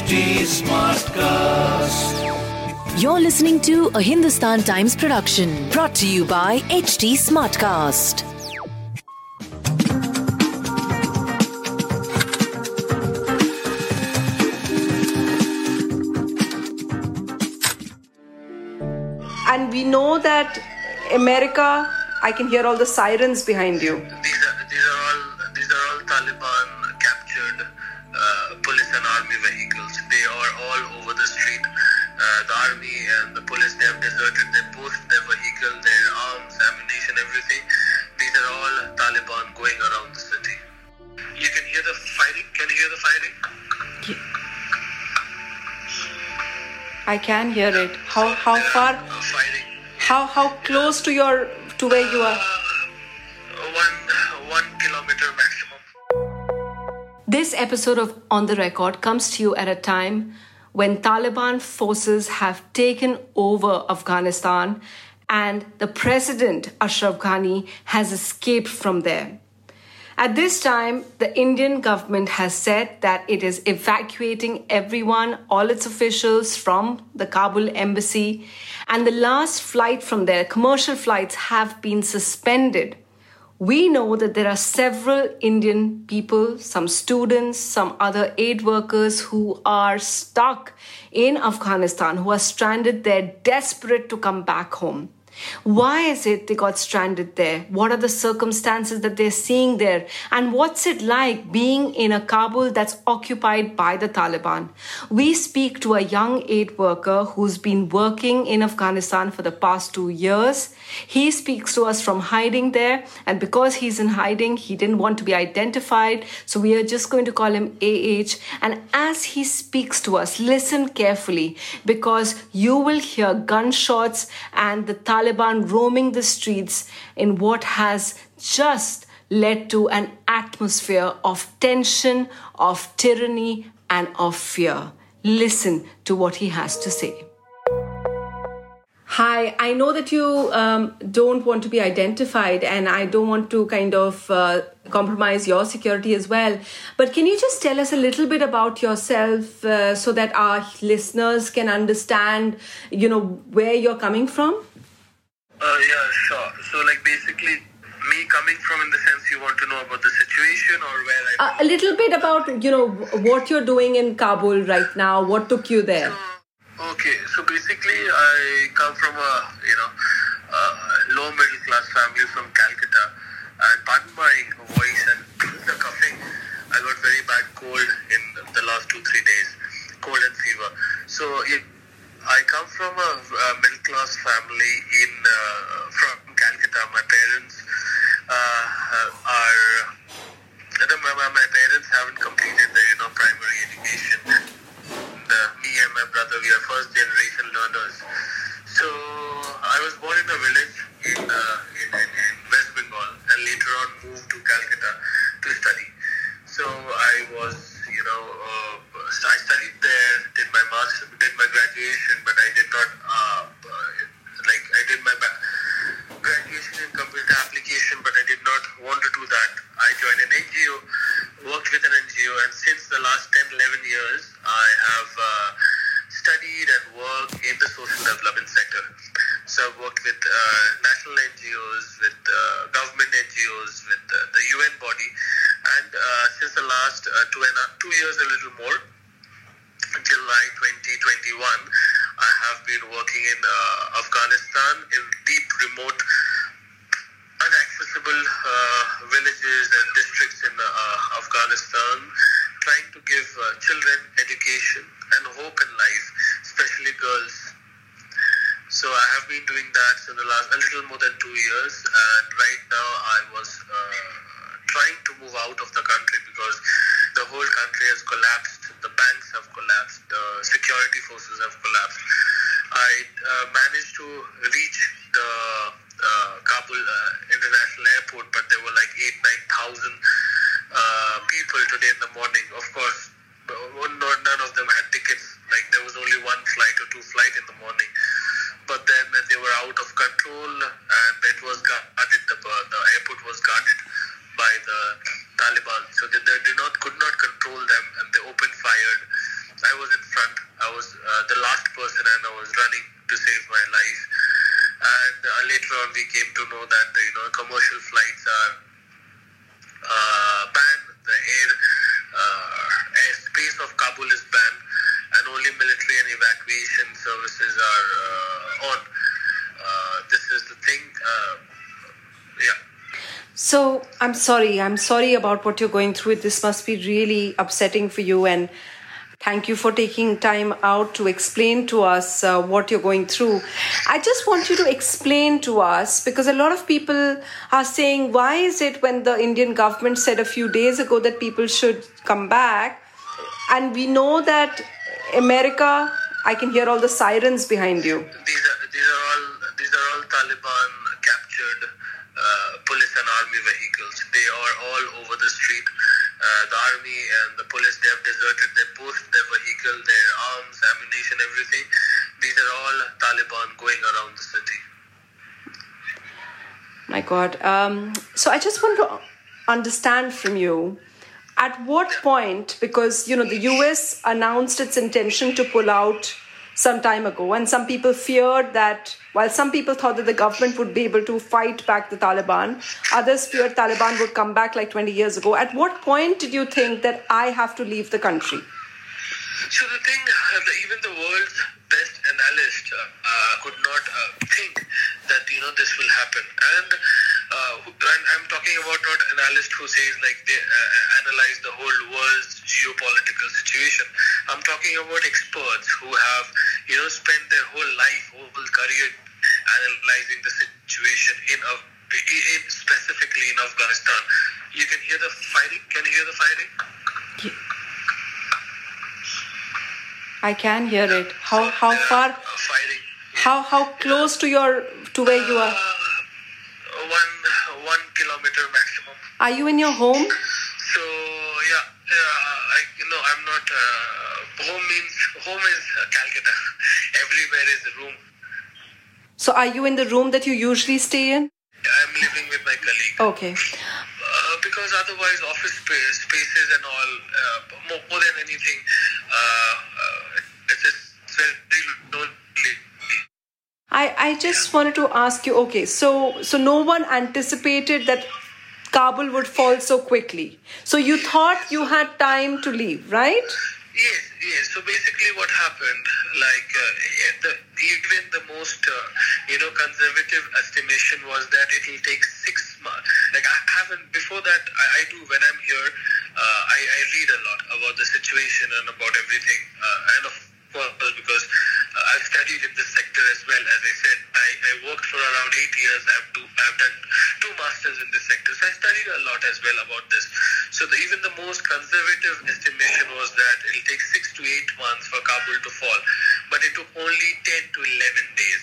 HT Smartcast. You're listening to a Hindustan Times production brought to you by HT Smartcast. And we know that America, I can hear all the sirens behind you. these are these are all these are all Taliban captured uh, vehicles. They are all over the street. Uh, the army and the police they have deserted their post, their vehicle, their arms, ammunition, everything. These are all Taliban going around the city. You can hear the fighting. Can you hear the fighting? I can hear it. How how far? uh. How how close to your to where you are? Episode of On the Record comes to you at a time when Taliban forces have taken over Afghanistan and the president Ashraf Ghani has escaped from there. At this time, the Indian government has said that it is evacuating everyone, all its officials from the Kabul embassy, and the last flight from there, commercial flights, have been suspended. We know that there are several Indian people, some students, some other aid workers who are stuck in Afghanistan, who are stranded there, desperate to come back home. Why is it they got stranded there? What are the circumstances that they're seeing there? And what's it like being in a Kabul that's occupied by the Taliban? We speak to a young aid worker who's been working in Afghanistan for the past two years. He speaks to us from hiding there, and because he's in hiding, he didn't want to be identified. So we are just going to call him AH. And as he speaks to us, listen carefully because you will hear gunshots and the Taliban roaming the streets in what has just led to an atmosphere of tension, of tyranny, and of fear. Listen to what he has to say. Hi, I know that you um, don't want to be identified, and I don't want to kind of uh, compromise your security as well. But can you just tell us a little bit about yourself uh, so that our listeners can understand, you know, where you're coming from? Uh, yeah, sure. So, like, basically, me coming from in the sense you want to know about the situation or where I. Uh, a little bit about, you know, what you're doing in Kabul right now. What took you there? Okay, so basically, I come from a you know uh, low middle class family from Calcutta, and pardon my voice and the coughing. I got very bad cold in the last two three days, cold and fever. So it, I come from a, a middle class family in uh, from Calcutta. My parents uh, are the, my, my my parents haven't completed their you know primary education. And, uh, me and my brother, we are first generation learners. So I was born in a village in, uh, villages and districts in uh, Afghanistan, trying to give uh, children education and hope in life, especially girls. So I have been doing that for the last a little more than two years, and right now I was uh, trying to move out of the country because the whole country has collapsed. The banks have collapsed. The security forces have collapsed. I uh, managed to reach the uh, Kabul uh, International Airport, but today in the morning. Of course, one- not, none of them had tickets. Like there was only one flight or two flight in the morning. But then they were out of control, and it was guarded. The, the airport was guarded by the Taliban, so they, they did not could not control them, and they opened fired. I was in came to know that you know commercial flights are uh, banned. The air uh, airspace of Kabul is banned, and only military and evacuation services are uh, on. Uh, this is the thing. Uh, yeah. So I'm sorry. I'm sorry about what you're going through. This must be really upsetting for you. And thank you for taking time out to explain to us uh, what you're going through. I just want you to explain to us because a lot of people are saying, why is it when the Indian government said a few days ago that people should come back? And we know that America, I can hear all the sirens behind you. These are these are all these are all Taliban police and army vehicles. They are all over the street. Uh, the army and the police they have deserted their post, their vehicle, their arms, ammunition, everything. These are all Taliban going around the city. My God. Um, so I just want to understand from you at what point, because you know the US announced its intention to pull out some time ago, and some people feared that while some people thought that the government would be able to fight back the Taliban, others feared Taliban would come back like 20 years ago. At what point did you think that I have to leave the country? So the thing, uh, even the world's best analyst uh, uh, could not uh, think that you know this will happen. And, uh, and I'm talking about not analyst who says like they uh, analyze the whole world's geopolitical situation. I'm talking about experts who have you know spend their whole life, whole career analyzing the situation in a in, specifically in Afghanistan. You can hear the firing. Can you hear the firing? I can hear it. How how far? uh, firing. How how close to your to where you are? Uh, one one kilometer maximum. Are you in your home? So yeah, yeah. I no, I'm not. Uh, home means home is Calcutta. Everywhere is a room. So are you in the room that you usually stay in? I'm living with my colleague. Okay. Uh, because otherwise, office space, spaces and all, uh, more, more than anything, uh, uh, it's, it's very lonely. I, I just wanted to ask you okay so so no one anticipated that Kabul would fall so quickly so you thought you had time to leave right Yes, yes. So basically, what happened, like uh, the, even the most, uh, you know, conservative estimation was that it will take six months. Like I haven't before that. I, I do when I'm here. Uh, I, I read a lot about the situation and about everything, uh, and of course because I've studied in this sector as well. As I said, I, I worked for around eight years. I've do, I've done two masters in this sector, so I studied a lot as well about this. So the, even the most conservative estimation was that it'll take six to eight months for Kabul to fall, but it took only ten to eleven days.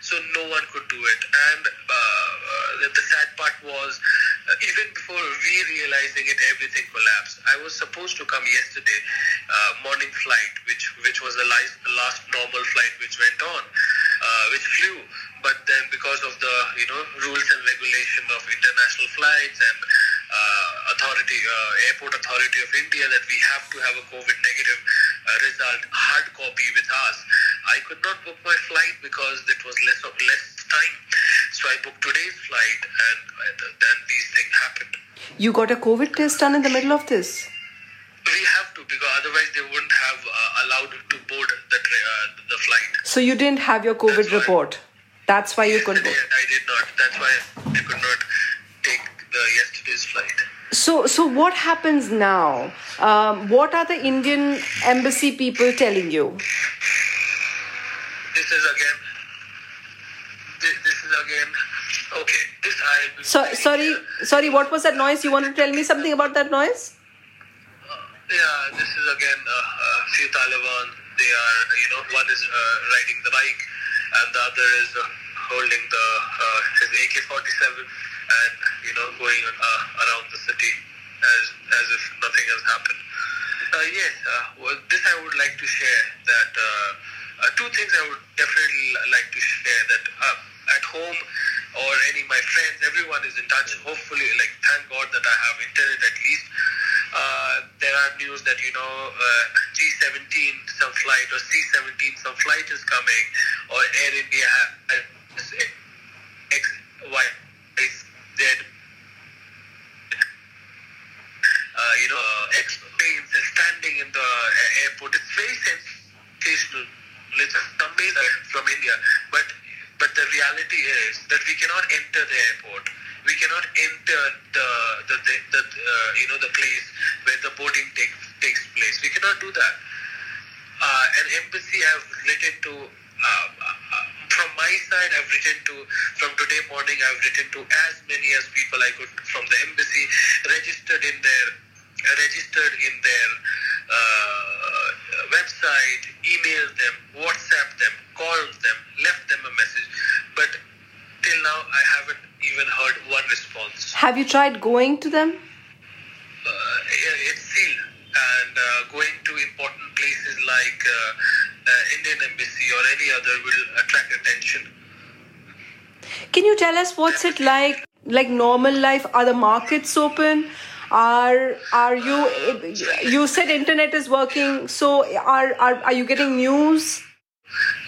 So no one could do it, and uh, uh, the, the sad part was uh, even before we realizing it, everything collapsed. I was supposed to come yesterday, uh, morning flight, which which was last, the last normal flight which went on, uh, which flew. But then because of the you know rules and regulation of international flights and uh, authority, uh, airport authority of India, that we have to have a COVID negative uh, result hard copy with us. I could not book my flight because it was less of less time. So I booked today's flight, and then these things happened. you got a covid test done in the middle of this to because otherwise they wouldn't have uh, allowed to board the tra- uh, the flight. so you didn't have your covid That's why. report that's why you couldn't I did not. That's why I could not take the yesterday's flight. so so what happens now um, what are the indian embassy people telling you This is again. This, this is again. Okay. This I. so sorry sorry what was that noise you wanted to tell me something about that noise Yeah, this is again uh, a few Taliban. They are, you know, one is uh, riding the bike, and the other is uh, holding the uh, his AK-47 and you know going uh, around the city as as if nothing has happened. Uh, yes, uh, well, this I would like to share that uh, uh, two things I would definitely like to share that uh, at home or any of my friends, everyone is in touch. Hopefully, like thank God that I have internet at. Uh, news that you know uh, G17 some flight or C17 some flight is coming, or Air India uh, X Y Z. Uh, you know, uh, planes standing in the uh, airport. It's very sensational. It's amazing from India, but but the reality is that we cannot enter the airport. We cannot enter the the, the, the uh, you know the place the boarding takes place. We cannot do that. Uh, an embassy I have written to uh, uh, from my side I've written to from today morning I've written to as many as people I could from the embassy registered in their registered in their uh, website emailed them WhatsApp them called them left them a message but till now I haven't even heard one response Have you tried going to them? uh, it's sealed and uh, going to important places like uh, uh, Indian embassy or any other will attract attention. Can you tell us what's it like? Like normal life? Are the markets open? Are are you? You said internet is working. So are are are you getting news?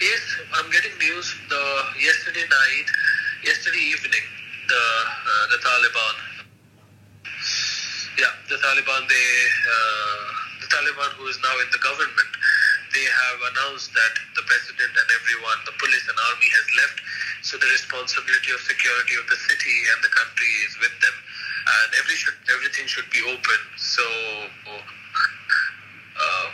Yes, I'm getting news. The yesterday night, yesterday evening, the uh, the Taliban. Yeah, the Taliban. They uh, Taliban, who is now in the government, they have announced that the president and everyone, the police and army, has left. So the responsibility of security of the city and the country is with them, and every should, everything should be open. So. Uh,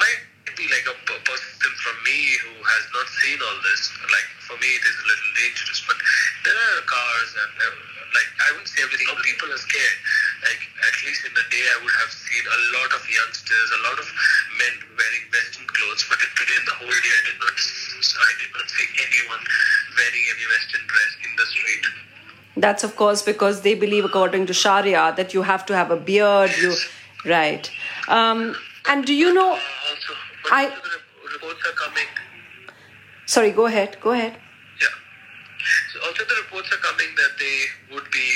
might be like a person from me who has not seen all this. Like for me, it is a little dangerous. But there are cars and uh, like I wouldn't say everything. People are scared. Like at least in a day, I would have seen a lot of youngsters, a lot of men wearing Western clothes. But today, in the whole day, I did not. I did not see anyone wearing any Western dress in the street. That's of course because they believe, according to Sharia, that you have to have a beard. You right. Um, and do you know? Uh, also, I- also the rep- reports are coming. Sorry, go ahead. Go ahead. Yeah. So also the reports are coming that they would be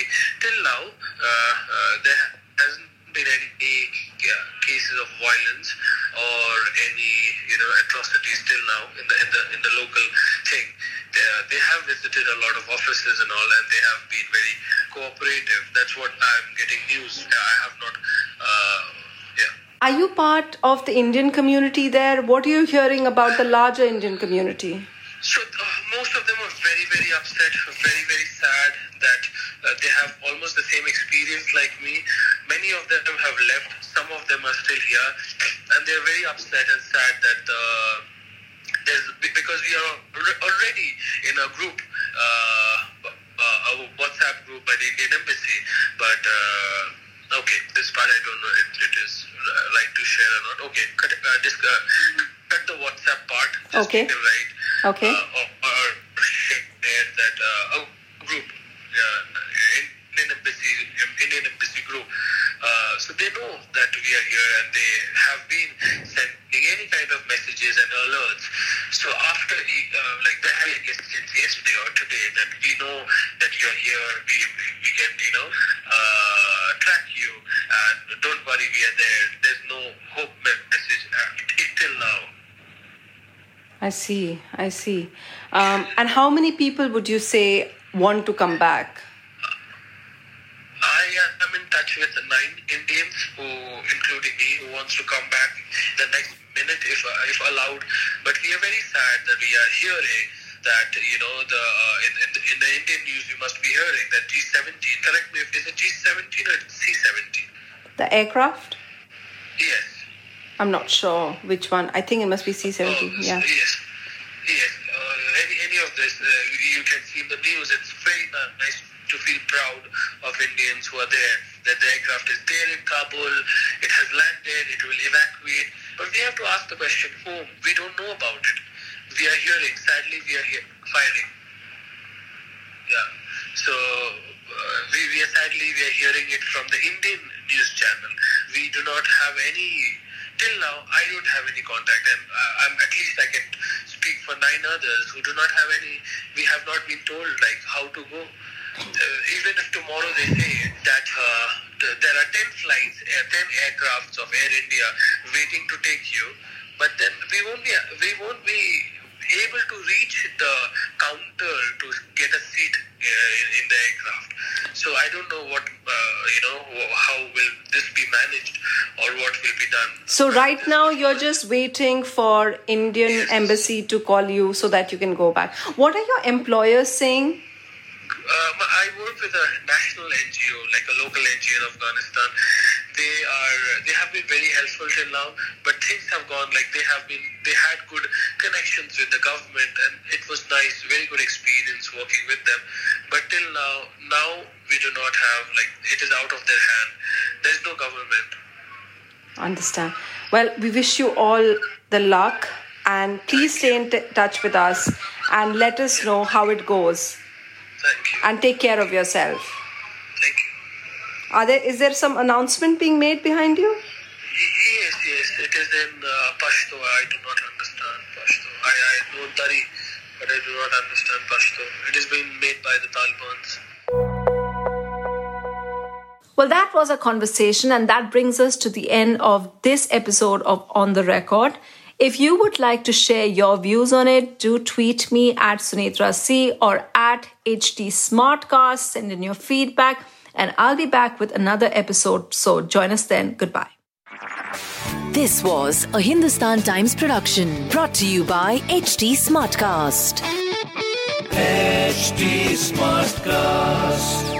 till now uh, uh, there hasn't been any uh, cases of violence or any you know atrocities till now in the in the in the local thing. They, they have visited a lot of offices and all, and they have been very cooperative. That's what I'm getting news. I have not. Uh, yeah. Are you part of the Indian community there? What are you hearing about the larger Indian community? So uh, most of them are very, very upset, very, very sad that uh, they have almost the same experience like me. Many of them have left. Some of them are still here, and they're very upset and sad that uh, there's because we are already in a group, uh, uh, a WhatsApp group by the Indian Embassy, but. Uh, Okay, this part I don't know if it is like to share or not. Okay, cut, uh, uh, cut the WhatsApp part. Just Okay. right. Okay. Uh, or, or share that uh, a group, uh, Indian embassy, Indian embassy group. Uh, so they know that and they have been sending any kind of messages and alerts. So after, uh, like the since yesterday or today, that we know that you are here, we, we can, you know, uh, track you, and don't worry, we are there. There's no hope message uh, till now. I see. I see. Um, and how many people would you say want to come back? I am in touch with nine Indians who, including me, who wants to come back the next minute if if allowed. But we are very sad that we are hearing that you know the uh, in, in, the, in the Indian news we must be hearing that G17. Correct me if is it G17 or C17? The aircraft? Yes. I'm not sure which one. I think it must be Oh, C-17. Yeah. Yes. Yes. Uh, any, any of this, uh, you can see in the news. It's very uh, nice to feel proud of Indians who are there. That the aircraft is there in Kabul. It has landed. It will evacuate. But we have to ask the question: Whom? We don't know about it. We are hearing. Sadly, we are here firing. Yeah. So uh, we, we are sadly we are hearing it from the Indian news channel. We do not have any till now. I don't have any contact, and uh, I'm at least I can speak for nine others who do not have any. We have not been told like how to go. Uh, even if tomorrow they say that uh, there are 10 flights, uh, 10 aircrafts of Air India waiting to take you, but then we won't be we won't be able to reach the counter to get a seat uh, in, in the aircraft. So I don't know what uh, you know how will this be managed or what will be done. So right now you're just waiting for Indian embassy to call you so that you can go back. What are your employers saying? Um, I work with a national NGO, like a local NGO in Afghanistan. They are they have been very helpful till now, but things have gone like they have been. They had good connections with the government, and it was nice, very good experience working with them. But till now, now we do not have like it is out of their hand. There is no government. Understand. Well, we wish you all the luck and please stay in t- touch with us and let us know how it goes Thank you. and take care of yourself. Thank you. Are there is there some announcement being made behind you? Yes, yes, it is in uh, Pashto. I do not understand Pashto. I, I know Dari, but I do not understand Pashto. It is being made by the Talibans. Well, that was a conversation, and that brings us to the end of this episode of On the Record. If you would like to share your views on it, do tweet me at Sunetra C or at HT Smartcast. Send in your feedback, and I'll be back with another episode. So join us then. Goodbye. This was a Hindustan Times production brought to you by HT Smartcast. HT Smartcast.